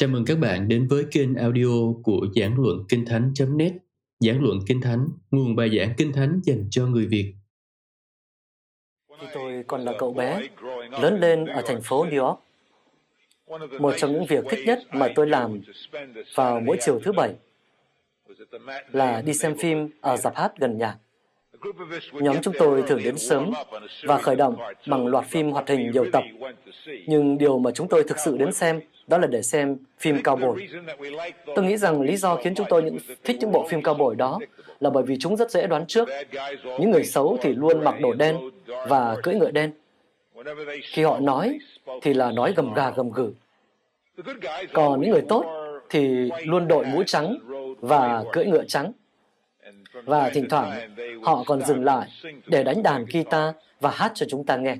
Chào mừng các bạn đến với kênh audio của Giảng Luận Kinh Thánh.net Giảng Luận Kinh Thánh, nguồn bài giảng Kinh Thánh dành cho người Việt. Khi tôi còn là cậu bé, lớn lên ở thành phố New York, một trong những việc thích nhất mà tôi làm vào mỗi chiều thứ bảy là đi xem phim ở dạp hát gần nhà. Nhóm chúng tôi thường đến sớm và khởi động bằng loạt phim hoạt hình nhiều tập. Nhưng điều mà chúng tôi thực sự đến xem đó là để xem phim cao bồi. Tôi nghĩ rằng lý do khiến chúng tôi những, thích những bộ phim cao bồi đó là bởi vì chúng rất dễ đoán trước. Những người xấu thì luôn mặc đồ đen và cưỡi ngựa đen. Khi họ nói thì là nói gầm gà gầm gừ. Còn những người tốt thì luôn đội mũ trắng và cưỡi ngựa trắng. Và thỉnh thoảng họ còn dừng lại để đánh đàn guitar và hát cho chúng ta nghe.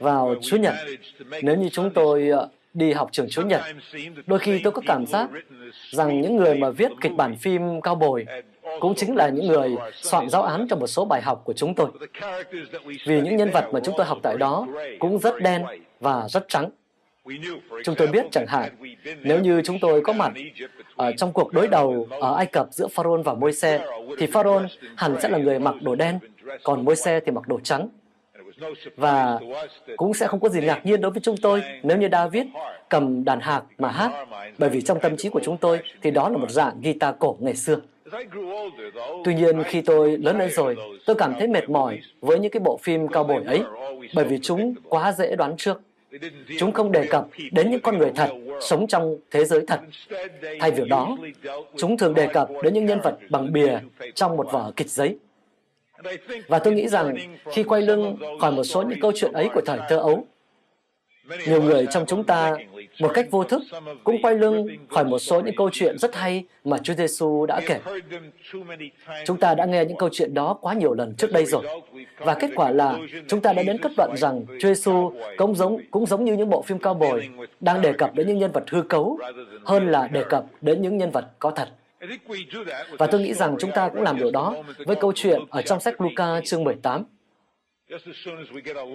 Vào Chúa nhật, nếu như chúng tôi ờ, đi học trường Chúa Nhật, đôi khi tôi có cảm giác rằng những người mà viết kịch bản phim cao bồi cũng chính là những người soạn giáo án cho một số bài học của chúng tôi. Vì những nhân vật mà chúng tôi học tại đó cũng rất đen và rất trắng. Chúng tôi biết chẳng hạn, nếu như chúng tôi có mặt ở trong cuộc đối đầu ở Ai Cập giữa Pharaoh và Môi-se, thì Pharaoh hẳn sẽ là người mặc đồ đen, còn Môi-se thì mặc đồ trắng. Và cũng sẽ không có gì ngạc nhiên đối với chúng tôi nếu như David cầm đàn hạc mà hát, bởi vì trong tâm trí của chúng tôi thì đó là một dạng guitar cổ ngày xưa. Tuy nhiên, khi tôi lớn lên rồi, tôi cảm thấy mệt mỏi với những cái bộ phim cao bồi ấy, bởi vì chúng quá dễ đoán trước. Chúng không đề cập đến những con người thật, sống trong thế giới thật. Thay vì đó, chúng thường đề cập đến những nhân vật bằng bìa trong một vở kịch giấy. Và tôi nghĩ rằng khi quay lưng khỏi một số những câu chuyện ấy của thời thơ ấu, nhiều người trong chúng ta một cách vô thức cũng quay lưng khỏi một số những câu chuyện rất hay mà Chúa Giêsu đã kể. Chúng ta đã nghe những câu chuyện đó quá nhiều lần trước đây rồi. Và kết quả là chúng ta đã đến kết luận rằng Chúa Giêsu cũng giống cũng giống như những bộ phim cao bồi đang đề cập đến những nhân vật hư cấu hơn là đề cập đến những nhân vật có thật. Và tôi nghĩ rằng chúng ta cũng làm điều đó với câu chuyện ở trong sách Luca chương 18.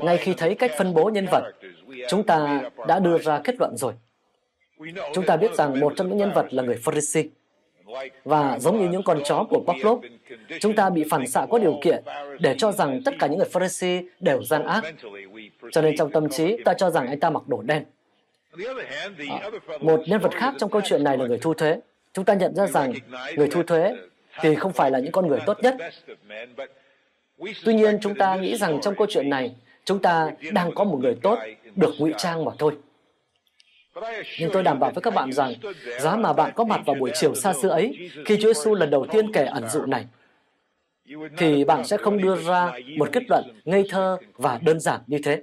Ngay khi thấy cách phân bố nhân vật, chúng ta đã đưa ra kết luận rồi. Chúng ta biết rằng một trong những nhân vật là người Pharisee. Và giống như những con chó của Pavlov, chúng ta bị phản xạ có điều kiện để cho rằng tất cả những người Pharisee đều gian ác. Cho nên trong tâm trí, ta cho rằng anh ta mặc đồ đen. À, một nhân vật khác trong câu chuyện này là người thu thuế. Chúng ta nhận ra rằng người thu thuế thì không phải là những con người tốt nhất, Tuy nhiên, chúng ta nghĩ rằng trong câu chuyện này, chúng ta đang có một người tốt được ngụy trang mà thôi. Nhưng tôi đảm bảo với các bạn rằng, giá mà bạn có mặt vào buổi chiều xa xưa ấy, khi Chúa Giêsu lần đầu tiên kể ẩn dụ này, thì bạn sẽ không đưa ra một kết luận ngây thơ và đơn giản như thế.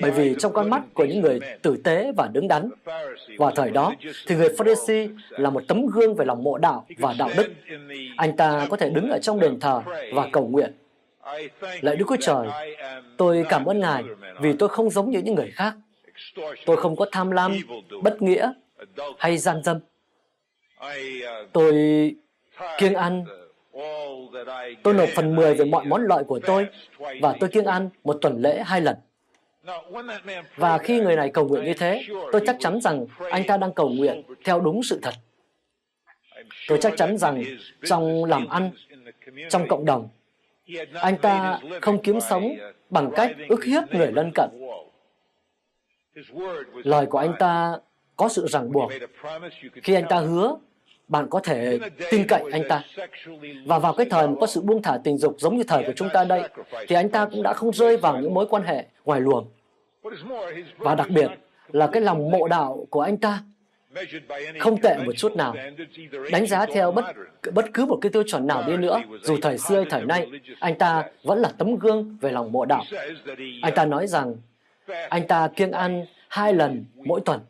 Bởi vì trong con mắt của những người tử tế và đứng đắn, vào thời đó, thì người Pharisee là một tấm gương về lòng mộ đạo và đạo đức. Anh ta có thể đứng ở trong đền thờ và cầu nguyện Lạy Đức Chúa Trời, tôi cảm ơn Ngài vì tôi không giống như những người khác. Tôi không có tham lam, bất nghĩa hay gian dâm. Tôi kiêng ăn. Tôi nộp phần 10 về mọi món lợi của tôi và tôi kiêng ăn một tuần lễ hai lần. Và khi người này cầu nguyện như thế, tôi chắc chắn rằng anh ta đang cầu nguyện theo đúng sự thật. Tôi chắc chắn rằng trong làm ăn, trong cộng đồng, anh ta không kiếm sống bằng cách ức hiếp người lân cận. Lời của anh ta có sự ràng buộc. Khi anh ta hứa, bạn có thể tin cậy anh ta. Và vào cái thời mà có sự buông thả tình dục giống như thời của chúng ta đây, thì anh ta cũng đã không rơi vào những mối quan hệ ngoài luồng. Và đặc biệt là cái lòng mộ đạo của anh ta không tệ một chút nào. Đánh giá theo bất bất cứ một cái tiêu chuẩn nào đi nữa, dù thời xưa hay thời nay, anh ta vẫn là tấm gương về lòng mộ đạo. Anh ta nói rằng anh ta kiêng ăn hai lần mỗi tuần.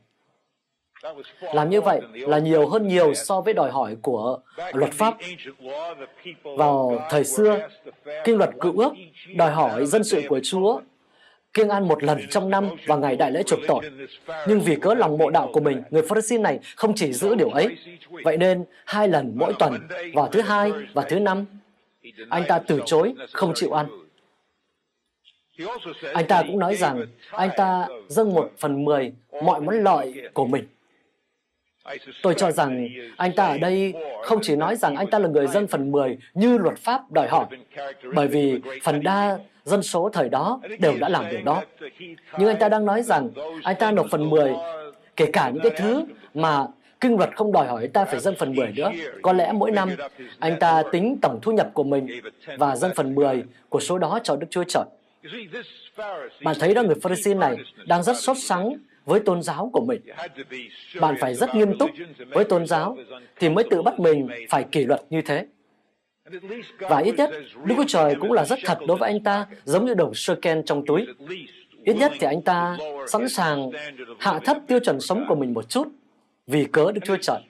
Làm như vậy là nhiều hơn nhiều so với đòi hỏi của luật pháp. Vào thời xưa, kinh luật cựu ước đòi hỏi dân sự của Chúa kiêng ăn một lần trong năm vào ngày đại lễ chuộc tội. Nhưng vì cớ lòng mộ đạo của mình, người Pharisee này không chỉ giữ điều ấy. Vậy nên, hai lần mỗi tuần, vào thứ hai và thứ năm, anh ta từ chối, không chịu ăn. Anh ta cũng nói rằng anh ta dâng một phần mười mọi món lợi của mình Tôi cho rằng anh ta ở đây không chỉ nói rằng anh ta là người dân phần 10 như luật pháp đòi hỏi, bởi vì phần đa dân số thời đó đều đã làm điều đó. Nhưng anh ta đang nói rằng anh ta nộp phần 10, kể cả những cái thứ mà kinh luật không đòi hỏi anh ta phải dâng phần 10 nữa. Có lẽ mỗi năm anh ta tính tổng thu nhập của mình và dâng phần 10 của số đó cho Đức Chúa Trời. Bạn thấy đó người Pharisee này đang rất sốt sắng với tôn giáo của mình. Bạn phải rất nghiêm túc với tôn giáo thì mới tự bắt mình phải kỷ luật như thế. Và ít nhất, Đức Chúa Trời cũng là rất thật đối với anh ta, giống như đồng sơ ken trong túi. Ít nhất thì anh ta sẵn sàng hạ thấp tiêu chuẩn sống của mình một chút vì cớ Đức Chúa Trời.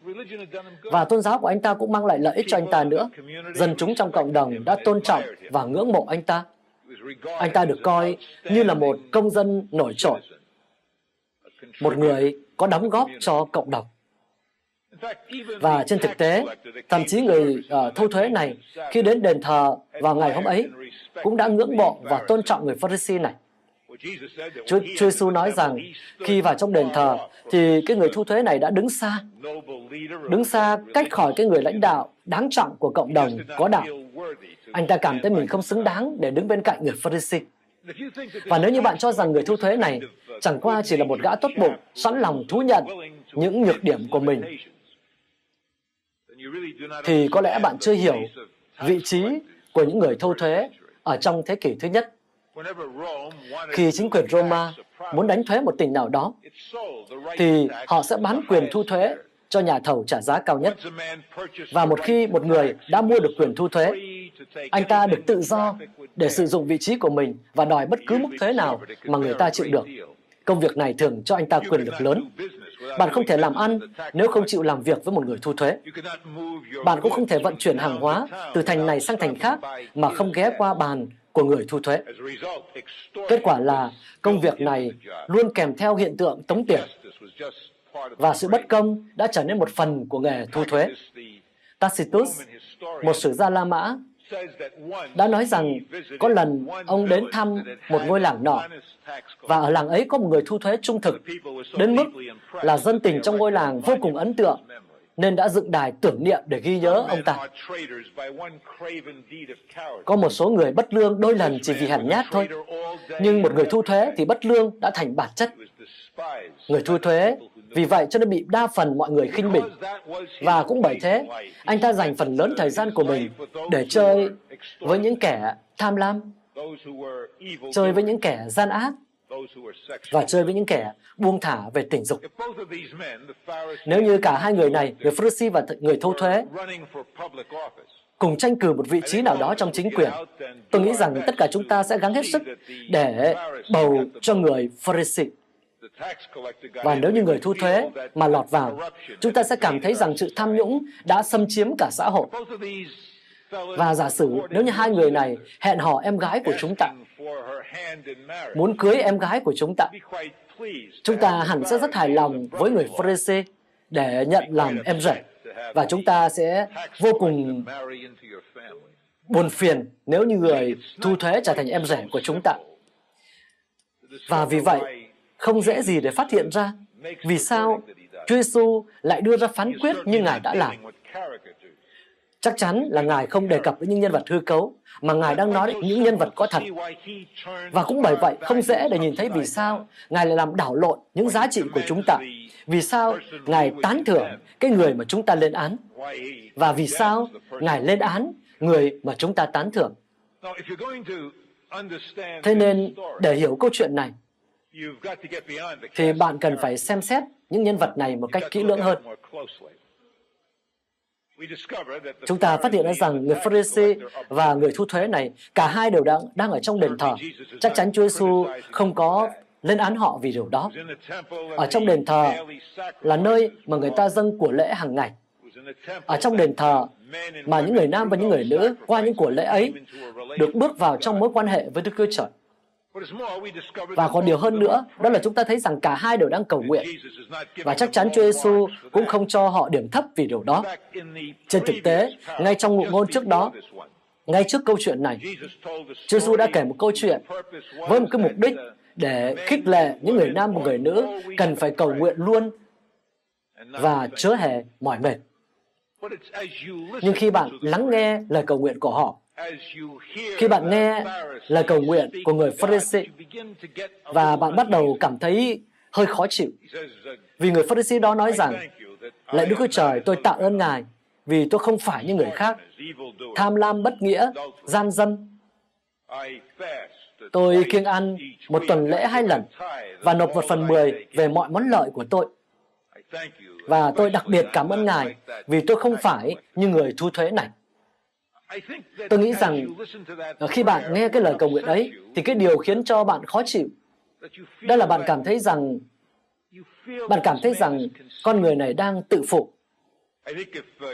Và tôn giáo của anh ta cũng mang lại lợi ích cho anh ta nữa. Dân chúng trong cộng đồng đã tôn trọng và ngưỡng mộ anh ta. Anh ta được coi như là một công dân nổi trội, một người có đóng góp cho cộng đồng. Và trên thực tế, thậm chí người uh, thu thuế này khi đến đền thờ vào ngày hôm ấy cũng đã ngưỡng mộ và tôn trọng người Pharisee này. Chúa, Chúa Giêsu nói rằng khi vào trong đền thờ thì cái người thu thuế này đã đứng xa, đứng xa cách khỏi cái người lãnh đạo đáng trọng của cộng đồng có đạo. Anh ta cảm thấy mình không xứng đáng để đứng bên cạnh người Pharisee. Và nếu như bạn cho rằng người thu thuế này chẳng qua chỉ là một gã tốt bụng, sẵn lòng thú nhận những nhược điểm của mình, thì có lẽ bạn chưa hiểu vị trí của những người thu thuế ở trong thế kỷ thứ nhất. Khi chính quyền Roma muốn đánh thuế một tỉnh nào đó, thì họ sẽ bán quyền thu thuế cho nhà thầu trả giá cao nhất. Và một khi một người đã mua được quyền thu thuế, anh ta được tự do để sử dụng vị trí của mình và đòi bất cứ mức thuế nào mà người ta chịu được. Công việc này thường cho anh ta quyền lực lớn. Bạn không thể làm ăn nếu không chịu làm việc với một người thu thuế. Bạn cũng không thể vận chuyển hàng hóa từ thành này sang thành khác mà không ghé qua bàn của người thu thuế. Kết quả là công việc này luôn kèm theo hiện tượng tống tiền và sự bất công đã trở nên một phần của nghề thu thuế. Tacitus, một sử gia La Mã, đã nói rằng có lần ông đến thăm một ngôi làng nọ và ở làng ấy có một người thu thuế trung thực đến mức là dân tình trong ngôi làng vô cùng ấn tượng nên đã dựng đài tưởng niệm để ghi nhớ ông ta. Có một số người bất lương đôi lần chỉ vì hèn nhát thôi, nhưng một người thu thuế thì bất lương đã thành bản chất. Người thu thuế vì vậy cho nên bị đa phần mọi người khinh bỉ. Và cũng bởi thế, anh ta dành phần lớn thời gian của mình để chơi với những kẻ tham lam, chơi với những kẻ gian ác, và chơi với những kẻ buông thả về tình dục. Nếu như cả hai người này, người Pharisee và người thu thuế, cùng tranh cử một vị trí nào đó trong chính quyền, tôi nghĩ rằng tất cả chúng ta sẽ gắng hết sức để bầu cho người Pharisee. Và nếu như người thu thuế mà lọt vào, chúng ta sẽ cảm thấy rằng sự tham nhũng đã xâm chiếm cả xã hội. Và giả sử nếu như hai người này hẹn hò em gái của chúng ta, muốn cưới em gái của chúng ta, chúng ta hẳn sẽ rất hài lòng với người Frese để nhận làm em rể. Và chúng ta sẽ vô cùng buồn phiền nếu như người thu thuế trở thành em rể của chúng ta. Và vì vậy, không dễ gì để phát hiện ra vì sao Chúa Giêsu lại đưa ra phán quyết như Ngài đã làm. Chắc chắn là Ngài không đề cập đến những nhân vật hư cấu, mà Ngài đang nói đến những nhân vật có thật. Và cũng bởi vậy, không dễ để nhìn thấy vì sao Ngài lại làm đảo lộn những giá trị của chúng ta. Vì sao Ngài tán thưởng cái người mà chúng ta lên án. Và vì sao Ngài lên án người mà chúng ta tán thưởng. Thế nên, để hiểu câu chuyện này, thì bạn cần phải xem xét những nhân vật này một cách kỹ lưỡng hơn. Chúng ta phát hiện ra rằng người Pharisee và người thu thuế này, cả hai đều đang, đang ở trong đền thờ. Chắc chắn Chúa Giêsu không có lên án họ vì điều đó. Ở trong đền thờ là nơi mà người ta dâng của lễ hàng ngày. Ở trong đền thờ mà những người nam và những người nữ qua những của lễ ấy được bước vào trong mối quan hệ với Đức Chúa Trời. Và còn điều hơn nữa, đó là chúng ta thấy rằng cả hai đều đang cầu nguyện. Và chắc chắn Chúa Giêsu cũng không cho họ điểm thấp vì điều đó. Trên thực tế, ngay trong ngụ ngôn trước đó, ngay trước câu chuyện này, Chúa Giêsu đã kể một câu chuyện với một cái mục đích để khích lệ những người nam và người nữ cần phải cầu nguyện luôn và chớ hề mỏi mệt. Nhưng khi bạn lắng nghe lời cầu nguyện của họ, khi bạn nghe lời cầu nguyện của người Pharisee và bạn bắt đầu cảm thấy hơi khó chịu, vì người Pharisee đó nói rằng, lạy Đức Chúa Trời, tôi tạ ơn Ngài vì tôi không phải như người khác, tham lam bất nghĩa, gian dâm. Tôi kiêng ăn một tuần lễ hai lần và nộp một phần mười về mọi món lợi của tôi. Và tôi đặc biệt cảm ơn Ngài vì tôi không phải như người thu thuế này. Tôi nghĩ rằng khi bạn nghe cái lời cầu nguyện ấy, thì cái điều khiến cho bạn khó chịu, đó là bạn cảm thấy rằng bạn cảm thấy rằng con người này đang tự phụ.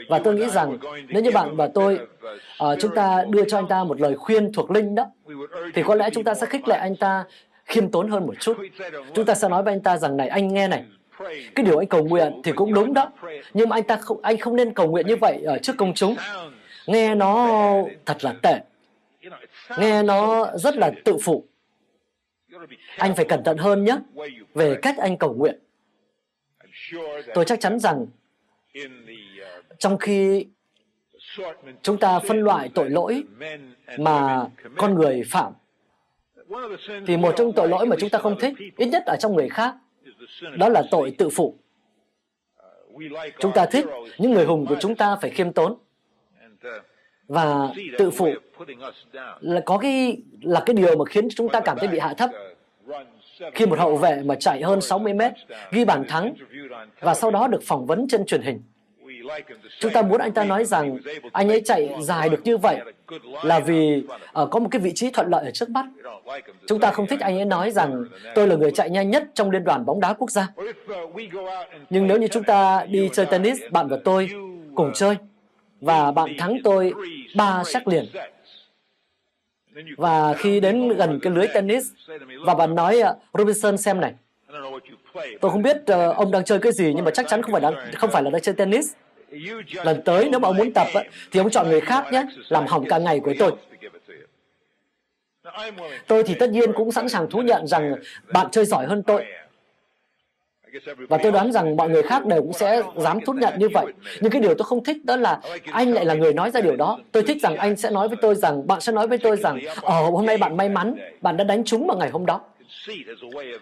Và tôi nghĩ rằng nếu như bạn và tôi uh, chúng ta đưa cho anh ta một lời khuyên thuộc linh đó, thì có lẽ chúng ta sẽ khích lệ anh ta khiêm tốn hơn một chút. Chúng ta sẽ nói với anh ta rằng này, anh nghe này, cái điều anh cầu nguyện thì cũng đúng đó, nhưng mà anh ta không anh không nên cầu nguyện như vậy ở trước công chúng. Nghe nó thật là tệ. Nghe nó rất là tự phụ. Anh phải cẩn thận hơn nhé, về cách anh cầu nguyện. Tôi chắc chắn rằng trong khi chúng ta phân loại tội lỗi mà con người phạm, thì một trong tội lỗi mà chúng ta không thích, ít nhất ở trong người khác, đó là tội tự phụ chúng ta thích những người hùng của chúng ta phải khiêm tốn và tự phụ là có cái là cái điều mà khiến chúng ta cảm thấy bị hạ thấp khi một hậu vệ mà chạy hơn 60 mét ghi bàn thắng và sau đó được phỏng vấn trên truyền hình Chúng ta muốn anh ta nói rằng anh ấy chạy dài được như vậy là vì uh, có một cái vị trí thuận lợi ở trước mắt. Chúng ta không thích anh ấy nói rằng tôi là người chạy nhanh nhất trong liên đoàn bóng đá quốc gia. Nhưng nếu như chúng ta đi chơi tennis, bạn và tôi cùng chơi và bạn thắng tôi ba sắc liền. Và khi đến gần cái lưới tennis và bạn nói ờ, Robinson xem này. Tôi không biết uh, ông đang chơi cái gì nhưng mà chắc chắn không phải đang không phải là đang chơi tennis. Lần tới nếu mà ông muốn tập thì ông chọn người khác nhé làm hỏng cả ngày của tôi. Tôi thì tất nhiên cũng sẵn sàng thú nhận rằng bạn chơi giỏi hơn tôi và tôi đoán rằng mọi người khác đều cũng sẽ dám thú nhận như vậy. nhưng cái điều tôi không thích đó là anh lại là người nói ra điều đó. tôi thích rằng anh sẽ nói với tôi rằng bạn sẽ nói với tôi rằng ờ hôm nay bạn may mắn bạn đã đánh trúng vào ngày hôm đó.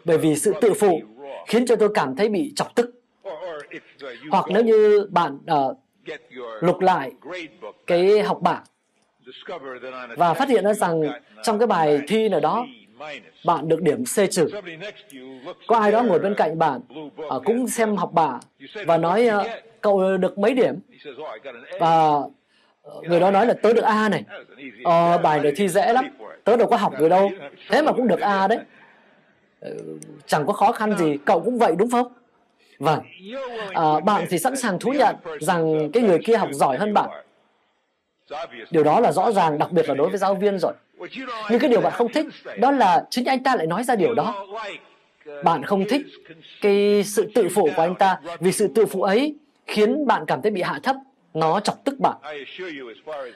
Bởi vì sự tự phụ khiến cho tôi cảm thấy bị chọc tức. Hoặc nếu như bạn uh, lục lại cái học bảng và phát hiện ra rằng trong cái bài thi nào đó bạn được điểm C trừ. Có ai đó ngồi bên cạnh bạn à, cũng xem học bạ và nói à, cậu được mấy điểm và à, người đó nói là tớ được A này. À, bài này thi dễ lắm, tớ đâu có học rồi đâu, thế mà cũng được A đấy. Ờ, chẳng có khó khăn gì, cậu cũng vậy đúng không? Vâng, à, bạn thì sẵn sàng thú nhận rằng cái người kia học giỏi hơn bạn. Điều đó là rõ ràng, đặc biệt là đối với giáo viên rồi. Nhưng cái điều bạn không thích, đó là chính anh ta lại nói ra điều đó. Bạn không thích cái sự tự phụ của anh ta, vì sự tự phụ ấy khiến bạn cảm thấy bị hạ thấp, nó chọc tức bạn.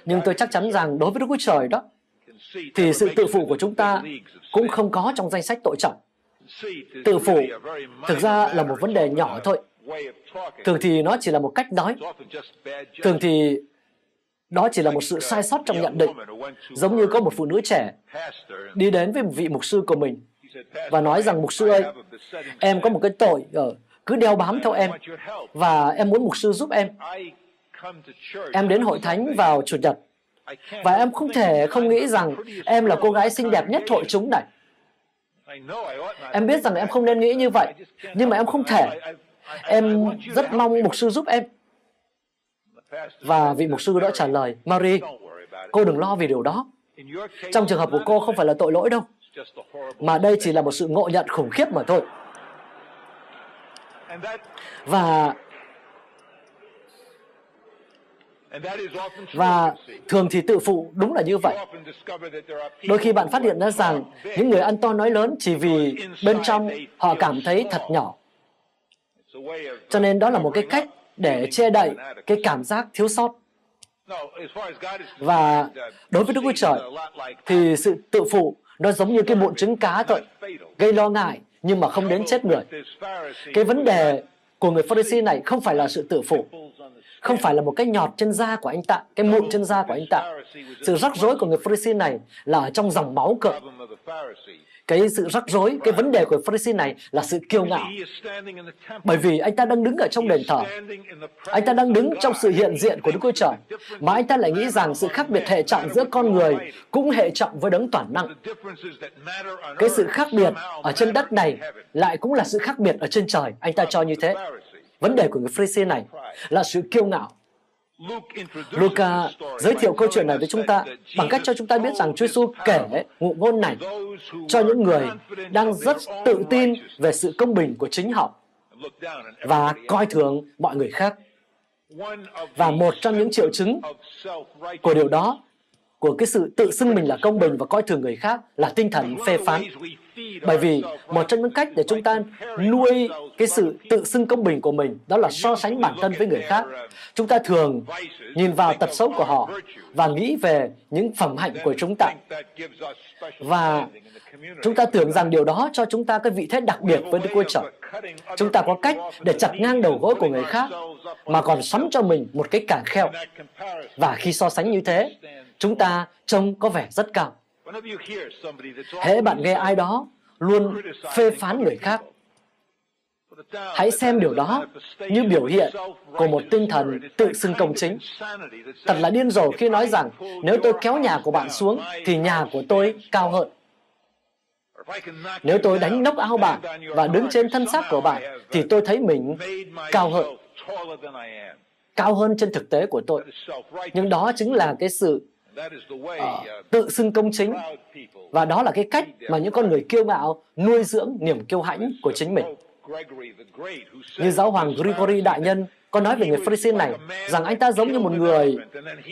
Nhưng tôi chắc chắn rằng đối với Đức Chúa Trời đó, thì sự tự phụ của chúng ta cũng không có trong danh sách tội trọng. Tự phụ thực ra là một vấn đề nhỏ thôi. Thường thì nó chỉ là một cách nói. Thường thì đó chỉ là một sự sai sót trong nhận định. Giống như có một phụ nữ trẻ đi đến với một vị mục sư của mình và nói rằng mục sư ơi, em có một cái tội ở cứ đeo bám theo em và em muốn mục sư giúp em. Em đến hội thánh vào chủ nhật và em không thể không nghĩ rằng em là cô gái xinh đẹp nhất hội chúng này. Em biết rằng em không nên nghĩ như vậy, nhưng mà em không thể. Em rất mong mục sư giúp em. Và vị mục sư đã trả lời, Mary, cô đừng lo vì điều đó. Trong trường hợp của cô không phải là tội lỗi đâu, mà đây chỉ là một sự ngộ nhận khủng khiếp mà thôi. Và và thường thì tự phụ đúng là như vậy. Đôi khi bạn phát hiện ra rằng những người ăn to nói lớn chỉ vì bên trong họ cảm thấy thật nhỏ. Cho nên đó là một cái cách để che đậy cái cảm giác thiếu sót. Và đối với Đức Chúa Trời thì sự tự phụ nó giống như cái mụn trứng cá thôi, gây lo ngại nhưng mà không đến chết người. Cái vấn đề của người Pharisee này không phải là sự tự phụ, không phải là một cái nhọt trên da của anh ta, cái mụn trên da của anh ta. Sự rắc rối của người Pharisee này là ở trong dòng máu cơ. Cái sự rắc rối, cái vấn đề của Pharisee này là sự kiêu ngạo. Bởi vì anh ta đang đứng ở trong đền thờ. Anh ta đang đứng trong sự hiện diện của Đức Chúa Trời. Mà anh ta lại nghĩ rằng sự khác biệt hệ trọng giữa con người cũng hệ trọng với đấng toàn năng. Cái sự khác biệt ở trên đất này lại cũng là sự khác biệt ở trên trời. Anh ta cho như thế. Vấn đề của người Pharisee này là sự kiêu ngạo. Luca giới thiệu câu chuyện này với chúng ta bằng cách cho chúng ta biết rằng Chúa Giêsu kể ngụ ngôn này cho những người đang rất tự tin về sự công bình của chính họ và coi thường mọi người khác. Và một trong những triệu chứng của điều đó, của cái sự tự xưng mình là công bình và coi thường người khác là tinh thần phê phán. Bởi vì một trong những cách để chúng ta nuôi cái sự tự xưng công bình của mình đó là so sánh bản thân với người khác. Chúng ta thường nhìn vào tật xấu của họ và nghĩ về những phẩm hạnh của chúng ta. Và chúng ta tưởng rằng điều đó cho chúng ta cái vị thế đặc biệt với Đức Chúa Trời. Chúng ta có cách để chặt ngang đầu gối của người khác mà còn sắm cho mình một cái cản kheo. Và khi so sánh như thế, chúng ta trông có vẻ rất cao. Hễ bạn nghe ai đó luôn phê phán người khác, hãy xem điều đó như biểu hiện của một tinh thần tự xưng công chính. Thật là điên rồ khi nói rằng nếu tôi kéo nhà của bạn xuống thì nhà của tôi cao hơn. Nếu tôi đánh nốc áo bạn và đứng trên thân xác của bạn thì tôi thấy mình cao hơn. Cao hơn trên thực tế của tôi. Nhưng đó chính là cái sự uh, tự xưng công chính. và đó là cái cách mà những con người kiêu ngạo nuôi dưỡng niềm kiêu hãnh của chính mình. Như giáo hoàng Gregory Đại Nhân có nói về người Pharisee này rằng anh ta giống như một người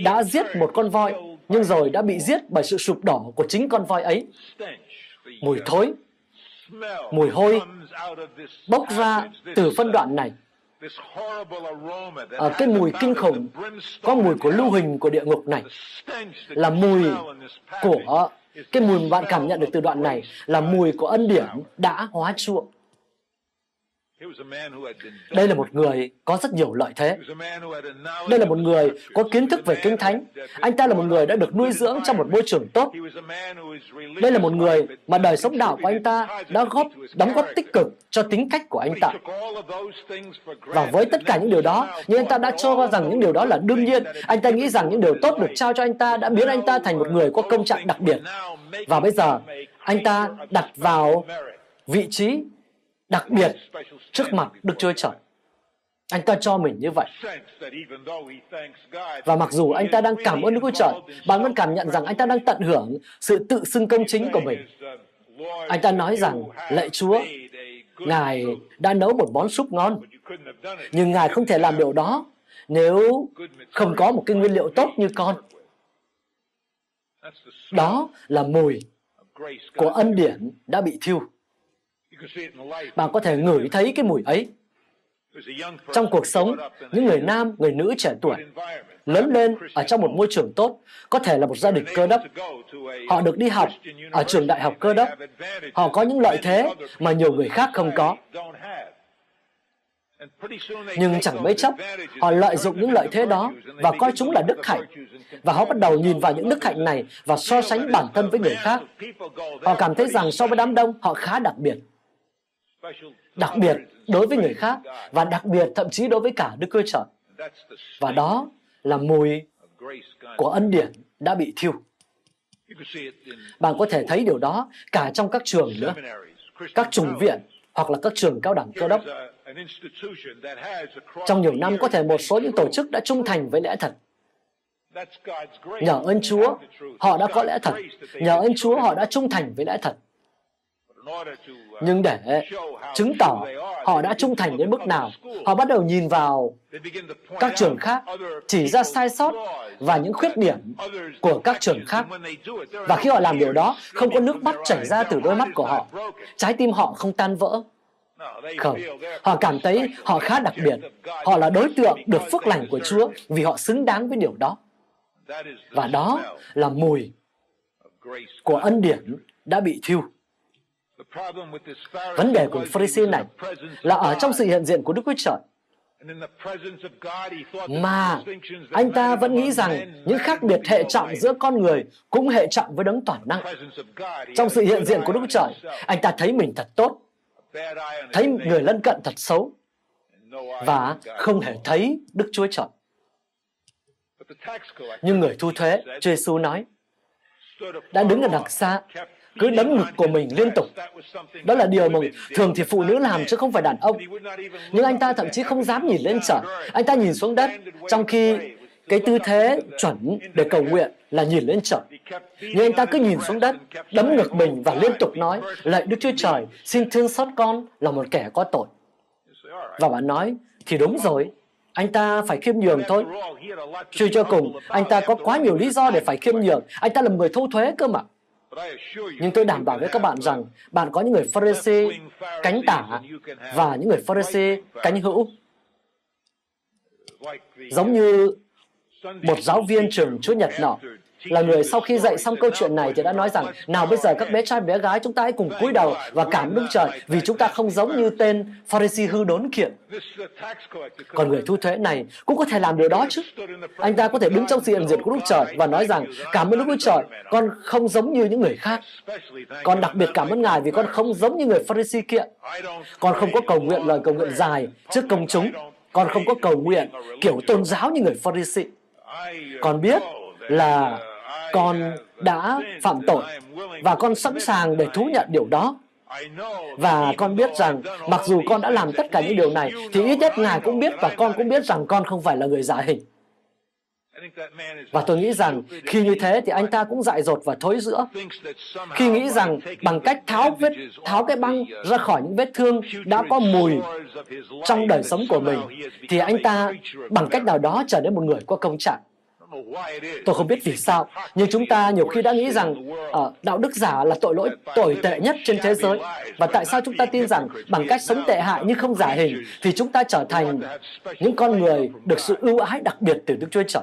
đã giết một con voi nhưng rồi đã bị giết bởi sự sụp đổ của chính con voi ấy. Mùi thối, mùi hôi bốc ra từ phân đoạn này ở cái mùi kinh khủng có mùi của lưu hình của địa ngục này là mùi của cái mùi mà bạn cảm nhận được từ đoạn này là mùi của ân điển đã hóa chuộng đây là một người có rất nhiều lợi thế. Đây là một người có kiến thức về kinh thánh. Anh ta là một người đã được nuôi dưỡng trong một môi trường tốt. Đây là một người mà đời sống đạo của anh ta đã góp đóng góp tích cực cho tính cách của anh ta. Và với tất cả những điều đó, nhưng anh ta đã cho rằng những điều đó là đương nhiên. Anh ta nghĩ rằng những điều tốt được trao cho anh ta đã biến anh ta thành một người có công trạng đặc biệt. Và bây giờ, anh ta đặt vào vị trí đặc biệt trước mặt Đức Chúa Trời. Anh ta cho mình như vậy. Và mặc dù anh ta đang cảm ơn Đức Chúa Trời, bạn vẫn cảm nhận rằng anh ta đang tận hưởng sự tự xưng công chính của mình. Anh ta nói rằng, lạy Chúa, Ngài đã nấu một món súp ngon, nhưng Ngài không thể làm điều đó nếu không có một cái nguyên liệu tốt như con. Đó là mùi của ân điển đã bị thiêu. Bạn có thể ngửi thấy cái mùi ấy. Trong cuộc sống, những người nam, người nữ trẻ tuổi lớn lên ở trong một môi trường tốt, có thể là một gia đình cơ đốc. Họ được đi học ở trường đại học cơ đốc. Họ có những lợi thế mà nhiều người khác không có. Nhưng chẳng mấy chốc, họ lợi dụng những lợi thế đó và coi chúng là đức hạnh. Và họ bắt đầu nhìn vào những đức hạnh này và so sánh bản thân với người khác. Họ cảm thấy rằng so với đám đông, họ khá đặc biệt đặc biệt đối với người khác và đặc biệt thậm chí đối với cả Đức Chúa Trời. Và đó là mùi của ân điển đã bị thiêu. Bạn có thể thấy điều đó cả trong các trường nữa, các trùng viện hoặc là các trường cao đẳng cơ đốc. Trong nhiều năm có thể một số những tổ chức đã trung thành với lẽ thật. Nhờ ơn Chúa, họ đã có lẽ thật. Nhờ ơn Chúa, họ đã trung thành với lẽ thật nhưng để chứng tỏ họ đã trung thành đến mức nào, họ bắt đầu nhìn vào các trường khác, chỉ ra sai sót và những khuyết điểm của các trường khác. Và khi họ làm điều đó, không có nước mắt chảy ra từ đôi mắt của họ. Trái tim họ không tan vỡ. Không, họ cảm thấy họ khá đặc biệt. Họ là đối tượng được phước lành của chúa vì họ xứng đáng với điều đó. Và đó là mùi của ân điển đã bị thiêu. Vấn đề của Pharisee này là ở trong sự hiện diện của Đức Chúa Trời. Mà anh ta vẫn nghĩ rằng những khác biệt hệ trọng giữa con người cũng hệ trọng với đấng toàn năng. Trong sự hiện diện của Đức Chúa Trời, anh ta thấy mình thật tốt, thấy người lân cận thật xấu, và không hề thấy Đức Chúa Trời. Nhưng người thu thuế, Chúa Giêsu nói, đã đứng ở đằng xa, cứ đấm ngực của mình liên tục. Đó là điều mà thường thì phụ nữ làm chứ không phải đàn ông. Nhưng anh ta thậm chí không dám nhìn lên trời. Anh ta nhìn xuống đất, trong khi cái tư thế chuẩn để cầu nguyện là nhìn lên trời. Nhưng anh ta cứ nhìn xuống đất, đấm ngực mình và liên tục nói, lạy Đức Chúa Trời, xin thương xót con là một kẻ có tội. Và bạn nói, thì đúng rồi, anh ta phải khiêm nhường thôi. Suy cho cùng, anh ta có quá nhiều lý do để phải khiêm nhường. Anh ta là người thu thuế cơ mà. Nhưng tôi đảm bảo với các bạn rằng bạn có những người Pharisee cánh tả và những người Pharisee cánh hữu. Giống như một giáo viên trường Chúa Nhật nọ là người sau khi dạy xong câu chuyện này thì đã nói rằng nào bây giờ các bé trai bé gái chúng ta hãy cùng cúi đầu và cảm Đức Trời vì chúng ta không giống như tên Pharisee hư đốn kiện. Còn người thu thuế này cũng có thể làm điều đó chứ. Anh ta có thể đứng trong sự hiện diện của Đức Trời và nói rằng cảm ơn Đức Trời, con không giống như những người khác. Con đặc biệt cảm ơn Ngài vì con không giống như người Pharisee kia. Con không có cầu nguyện lời cầu nguyện dài trước công chúng. Con không có cầu nguyện kiểu tôn giáo như người Pharisee. Con biết là con đã phạm tội và con sẵn sàng để thú nhận điều đó. Và con biết rằng mặc dù con đã làm tất cả những điều này, thì ít nhất Ngài cũng biết và con cũng biết rằng con không phải là người giả hình. Và tôi nghĩ rằng khi như thế thì anh ta cũng dại dột và thối giữa. Khi nghĩ rằng bằng cách tháo vết, tháo cái băng ra khỏi những vết thương đã có mùi trong đời sống của mình, thì anh ta bằng cách nào đó trở nên một người có công trạng. Tôi không biết vì sao, nhưng chúng ta nhiều khi đã nghĩ rằng uh, đạo đức giả là tội lỗi tồi tệ nhất trên thế giới. Và tại sao chúng ta tin rằng bằng cách sống tệ hại nhưng không giả hình thì chúng ta trở thành những con người được sự ưu ái đặc biệt từ Đức Chúa Trời?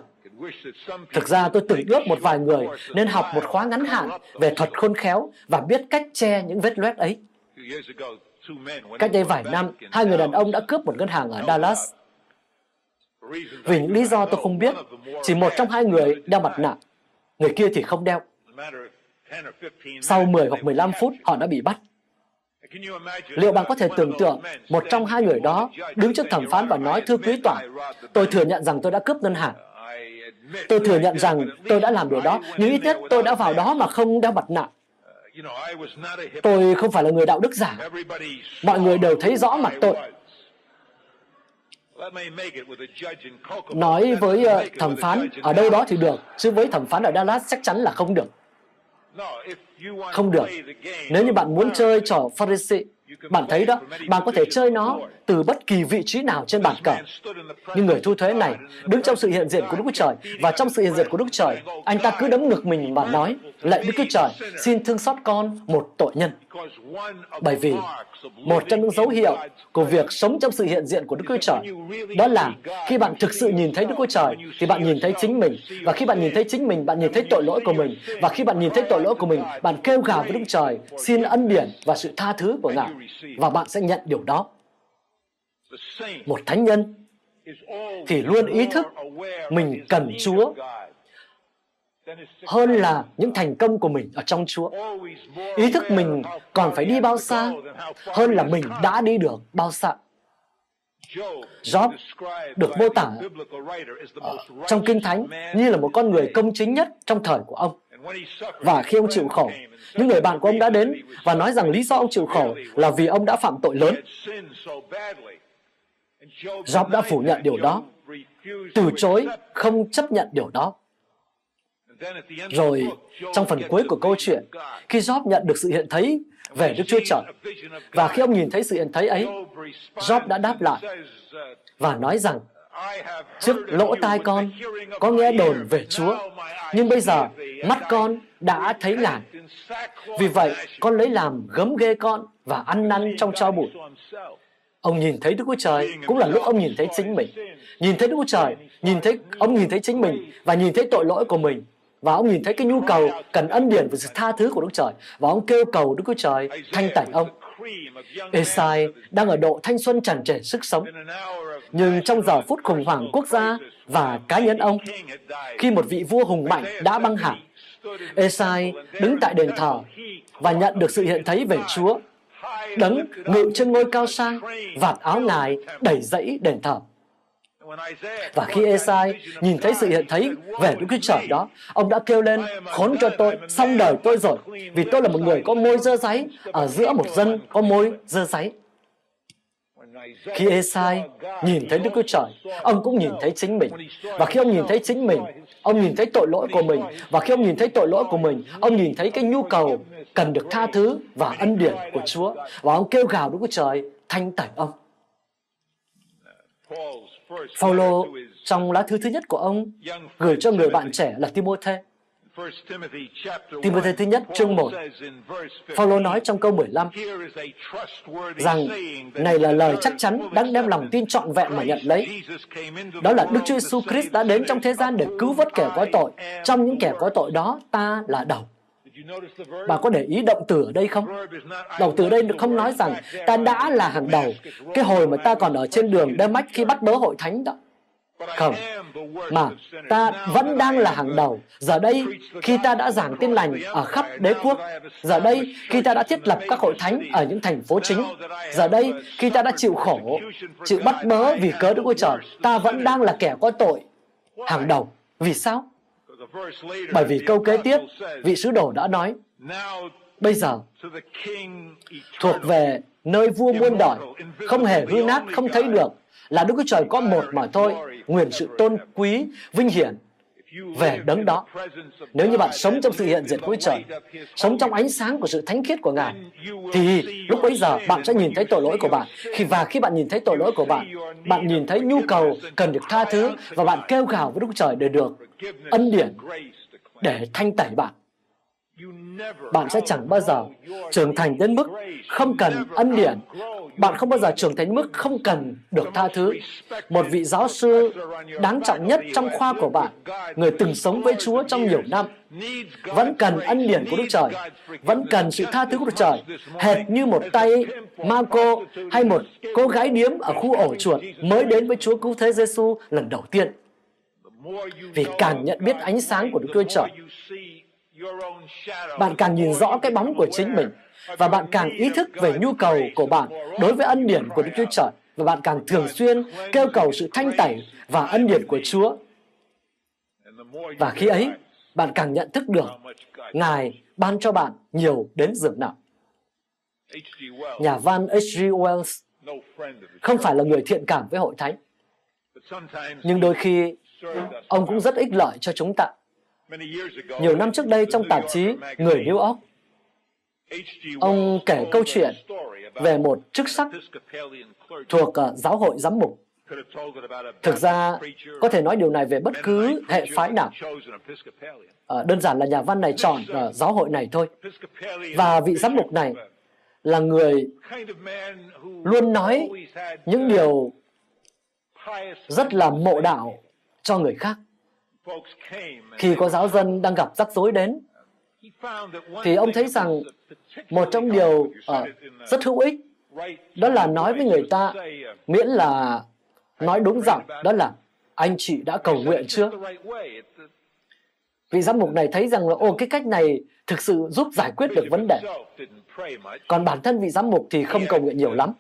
Thực ra tôi tưởng ước một vài người nên học một khóa ngắn hạn về thuật khôn khéo và biết cách che những vết loét ấy. Cách đây vài năm, hai người đàn ông đã cướp một ngân hàng ở Dallas vì những lý do tôi không biết, chỉ một trong hai người đeo mặt nạ, người kia thì không đeo. Sau 10 hoặc 15 phút, họ đã bị bắt. Liệu bạn có thể tưởng tượng một trong hai người đó đứng trước thẩm phán và nói, thưa quý tòa, tôi thừa nhận rằng tôi đã cướp ngân hàng. Tôi thừa nhận rằng tôi đã làm điều đó, nhưng ít nhất tôi đã vào đó mà không đeo mặt nạ. Tôi không phải là người đạo đức giả. Mọi người đều thấy rõ mặt tôi. Nói với uh, thẩm phán ở đâu đó thì được, chứ với thẩm phán ở Dallas chắc chắn là không được. Không được. Nếu như bạn muốn chơi trò Pharisee, bạn thấy đó, bạn có thể chơi nó từ bất kỳ vị trí nào trên bàn cờ. Nhưng người thu thuế này đứng trong sự hiện diện của Đức Chúa Trời và trong sự hiện diện của Đức Chúa Trời, anh ta cứ đấm ngực mình và nói, lạy Đức Chúa Trời, xin thương xót con một tội nhân. Bởi vì một trong những dấu hiệu của việc sống trong sự hiện diện của Đức Chúa Trời đó là khi bạn thực sự nhìn thấy Đức Chúa Trời thì bạn nhìn thấy chính mình và khi bạn nhìn thấy chính mình bạn nhìn thấy tội lỗi của mình và khi bạn nhìn thấy tội lỗi của mình bạn kêu gào với Đức Trời xin ân điển và sự tha thứ của Ngài và bạn sẽ nhận điều đó. Một thánh nhân thì luôn ý thức mình cần Chúa hơn là những thành công của mình ở trong Chúa. Ý thức mình còn phải đi bao xa hơn là mình đã đi được bao xa. Job được mô tả trong Kinh Thánh như là một con người công chính nhất trong thời của ông. Và khi ông chịu khổ, những người bạn của ông đã đến và nói rằng lý do ông chịu khổ là vì ông đã phạm tội lớn. Job đã phủ nhận điều đó, từ chối không chấp nhận điều đó. Rồi, trong phần cuối của câu chuyện, khi Job nhận được sự hiện thấy về Đức Chúa Trời, và khi ông nhìn thấy sự hiện thấy ấy, Job đã đáp lại và nói rằng, trước lỗ tai con có nghe đồn về Chúa, nhưng bây giờ mắt con đã thấy Ngài. Vì vậy, con lấy làm gấm ghê con và ăn năn trong cho bụi. Ông nhìn thấy Đức Chúa Trời cũng là lúc ông nhìn thấy chính mình. Nhìn thấy Đức Chúa Trời, nhìn thấy ông nhìn thấy chính mình và nhìn thấy tội lỗi của mình và ông nhìn thấy cái nhu cầu cần ân điển và sự tha thứ của Đức Trời. Và ông kêu cầu Đức Chúa Trời thanh tẩy ông. Esai đang ở độ thanh xuân tràn trề sức sống, nhưng trong giờ phút khủng hoảng quốc gia và cá nhân ông, khi một vị vua hùng mạnh đã băng hà, Esai đứng tại đền thờ và nhận được sự hiện thấy về Chúa, đấng ngự trên ngôi cao sang, vạt áo ngài đẩy dãy đền thờ. Và khi Esai nhìn thấy sự hiện thấy về Đức Chúa Trời đó, ông đã kêu lên, khốn cho tôi, xong đời tôi rồi, vì tôi là một người có môi dơ giấy, ở giữa một dân có môi dơ giấy. Khi Esai nhìn thấy Đức Chúa Trời, ông cũng nhìn thấy chính mình. Và khi ông nhìn thấy chính mình, ông nhìn thấy tội lỗi của mình. Và khi ông nhìn thấy tội lỗi của mình, ông nhìn thấy cái nhu cầu cần được tha thứ và ân điển của Chúa. Và ông kêu gào Đức Chúa Trời thanh tẩy ông. Phaolô trong lá thư thứ nhất của ông gửi cho người bạn trẻ là Timôthê. Timôthê thứ nhất chương 1 Phaolô nói trong câu 15 rằng này là lời chắc chắn đáng đem lòng tin trọn vẹn mà nhận lấy. Đó là Đức Chúa Giêsu Christ đã đến trong thế gian để cứu vớt kẻ có tội. Trong những kẻ có tội đó ta là đầu. Bà có để ý động từ ở đây không? Động từ đây không nói rằng ta đã là hàng đầu. Cái hồi mà ta còn ở trên đường Đê-mách khi bắt bớ hội thánh đó. Không, mà ta vẫn đang là hàng đầu. Giờ đây, khi ta đã giảng tin lành ở khắp đế quốc, giờ đây, khi ta đã thiết lập các hội thánh ở những thành phố chính, giờ đây, khi ta đã chịu khổ, chịu bắt bớ vì cớ Đức Chúa Trời, ta vẫn đang là kẻ có tội hàng đầu. Vì sao? Bởi vì câu kế tiếp, vị sứ đồ đã nói, bây giờ thuộc về nơi vua muôn đời, không hề hư nát, không thấy được, là Đức Chúa Trời có một mà thôi, nguyện sự tôn quý, vinh hiển về đấng đó. Nếu như bạn sống trong sự hiện diện của Trời, sống trong ánh sáng của sự thánh khiết của Ngài, thì lúc bấy giờ bạn sẽ nhìn thấy tội lỗi của bạn. Khi và khi bạn nhìn thấy tội lỗi của bạn, bạn nhìn thấy nhu cầu cần được tha thứ và bạn kêu gào với Đức Trời để được ân điển để thanh tẩy bạn. Bạn sẽ chẳng bao giờ trưởng thành đến mức không cần ân điển. Bạn không bao giờ trưởng thành đến mức không cần được tha thứ. Một vị giáo sư đáng trọng nhất trong khoa của bạn, người từng sống với Chúa trong nhiều năm, vẫn cần ân điển của Đức Trời, vẫn cần sự tha thứ của Đức Trời, hệt như một tay Marco hay một cô gái điếm ở khu ổ chuột mới đến với Chúa Cứu Thế Giêsu lần đầu tiên. Vì càng nhận biết ánh sáng của Đức Chúa Trời, bạn càng nhìn rõ cái bóng của chính mình và bạn càng ý thức về nhu cầu của bạn đối với ân điển của Đức Chúa Trời và bạn càng thường xuyên kêu cầu sự thanh tẩy và ân điển của Chúa. Và khi ấy, bạn càng nhận thức được Ngài ban cho bạn nhiều đến dường nào. Nhà văn H.G. Wells không phải là người thiện cảm với hội thánh, nhưng đôi khi ông cũng rất ích lợi cho chúng ta. Nhiều năm trước đây trong tạp chí Người New York, ông kể câu chuyện về một chức sắc thuộc ờ, giáo hội giám mục. Thực ra, có thể nói điều này về bất cứ hệ phái nào. À, đơn giản là nhà văn này chọn ờ, giáo hội này thôi. Và vị giám mục này là người luôn nói những điều rất là mộ đạo cho người khác. Khi có giáo dân đang gặp rắc rối đến thì ông thấy rằng một trong điều uh, rất hữu ích đó là nói với người ta miễn là nói đúng giọng đó là anh chị đã cầu nguyện chưa? vị giám mục này thấy rằng là ô cái cách này thực sự giúp giải quyết được vấn đề. Còn bản thân vị giám mục thì không cầu nguyện nhiều lắm.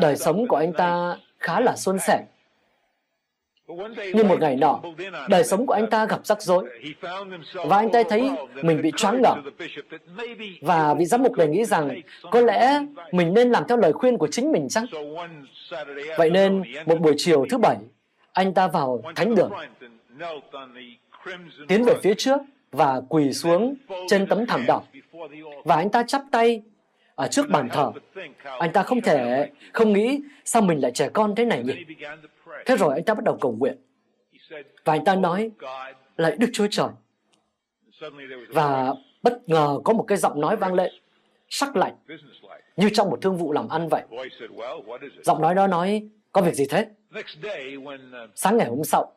đời sống của anh ta khá là suôn sẻ nhưng một ngày nọ, đời sống của anh ta gặp rắc rối và anh ta thấy mình bị choáng ngợp. Và vị giám mục này nghĩ rằng có lẽ mình nên làm theo lời khuyên của chính mình chăng? Vậy nên một buổi chiều thứ bảy, anh ta vào thánh đường, tiến về phía trước và quỳ xuống trên tấm thảm đỏ. Và anh ta chắp tay ở trước bàn thờ. Anh ta không thể không nghĩ sao mình lại trẻ con thế này nhỉ? Thế rồi anh ta bắt đầu cầu nguyện. Và anh ta nói, lạy Đức Chúa Trời. Và bất ngờ có một cái giọng nói vang lên, sắc lạnh, như trong một thương vụ làm ăn vậy. Giọng nói đó nói, có việc gì thế? Sáng ngày hôm sau,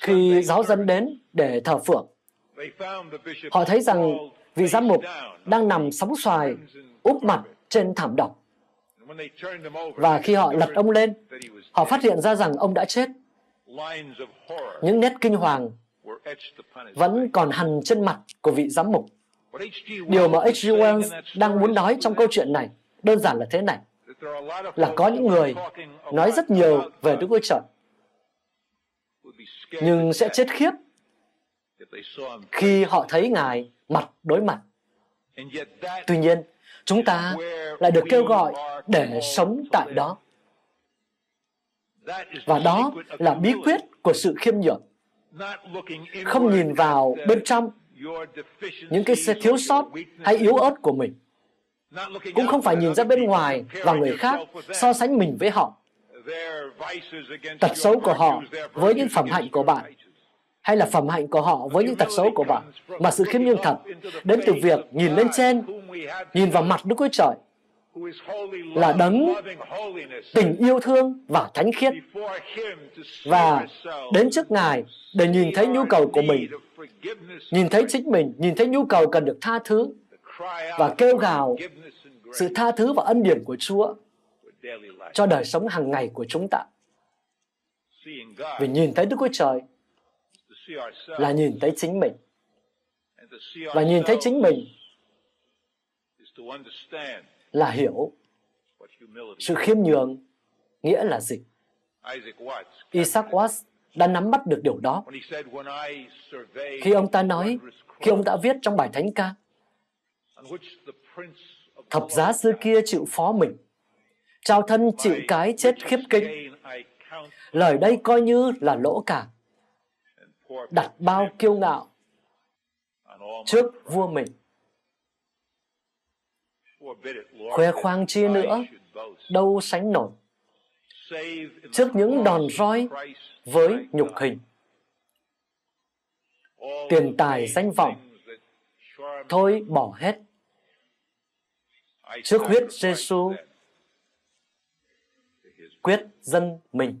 Khi giáo dân đến để thờ phượng, họ thấy rằng vị giám mục đang nằm sóng xoài, úp mặt trên thảm đỏ. Và khi họ lật ông lên, họ phát hiện ra rằng ông đã chết. Những nét kinh hoàng vẫn còn hằn trên mặt của vị giám mục. Điều mà H.G. Wells đang muốn nói trong câu chuyện này đơn giản là thế này, là có những người nói rất nhiều về Đức Chúa Trời, nhưng sẽ chết khiếp khi họ thấy Ngài mặt đối mặt. Tuy nhiên, chúng ta lại được kêu gọi để sống tại đó. Và đó là bí quyết của sự khiêm nhường. Không nhìn vào bên trong những cái thiếu sót hay yếu ớt của mình. Cũng không phải nhìn ra bên ngoài và người khác so sánh mình với họ. Tật xấu của họ với những phẩm hạnh của bạn hay là phẩm hạnh của họ với những tật xấu của bạn, mà sự khiêm nhường thật đến từ việc nhìn lên trên, nhìn vào mặt Đức Chúa Trời là đấng tình yêu thương và thánh khiết. Và đến trước Ngài để nhìn thấy nhu cầu của mình, nhìn thấy chính mình, nhìn thấy nhu cầu cần được tha thứ và kêu gào sự tha thứ và ân điển của Chúa cho đời sống hàng ngày của chúng ta. Vì nhìn thấy Đức Chúa Trời là nhìn thấy chính mình. Và nhìn thấy chính mình là hiểu sự khiêm nhường, nghĩa là gì? Isaac Watts đã nắm bắt được điều đó. Khi ông ta nói, khi ông đã viết trong bài thánh ca, thập giá xưa kia chịu phó mình, trao thân chịu cái chết khiếp kinh, lời đây coi như là lỗ cả đặt bao kiêu ngạo trước vua mình. Khoe khoang chi nữa, đâu sánh nổi. Trước những đòn roi với nhục hình. Tiền tài danh vọng, thôi bỏ hết. Trước huyết Giêsu quyết dân mình.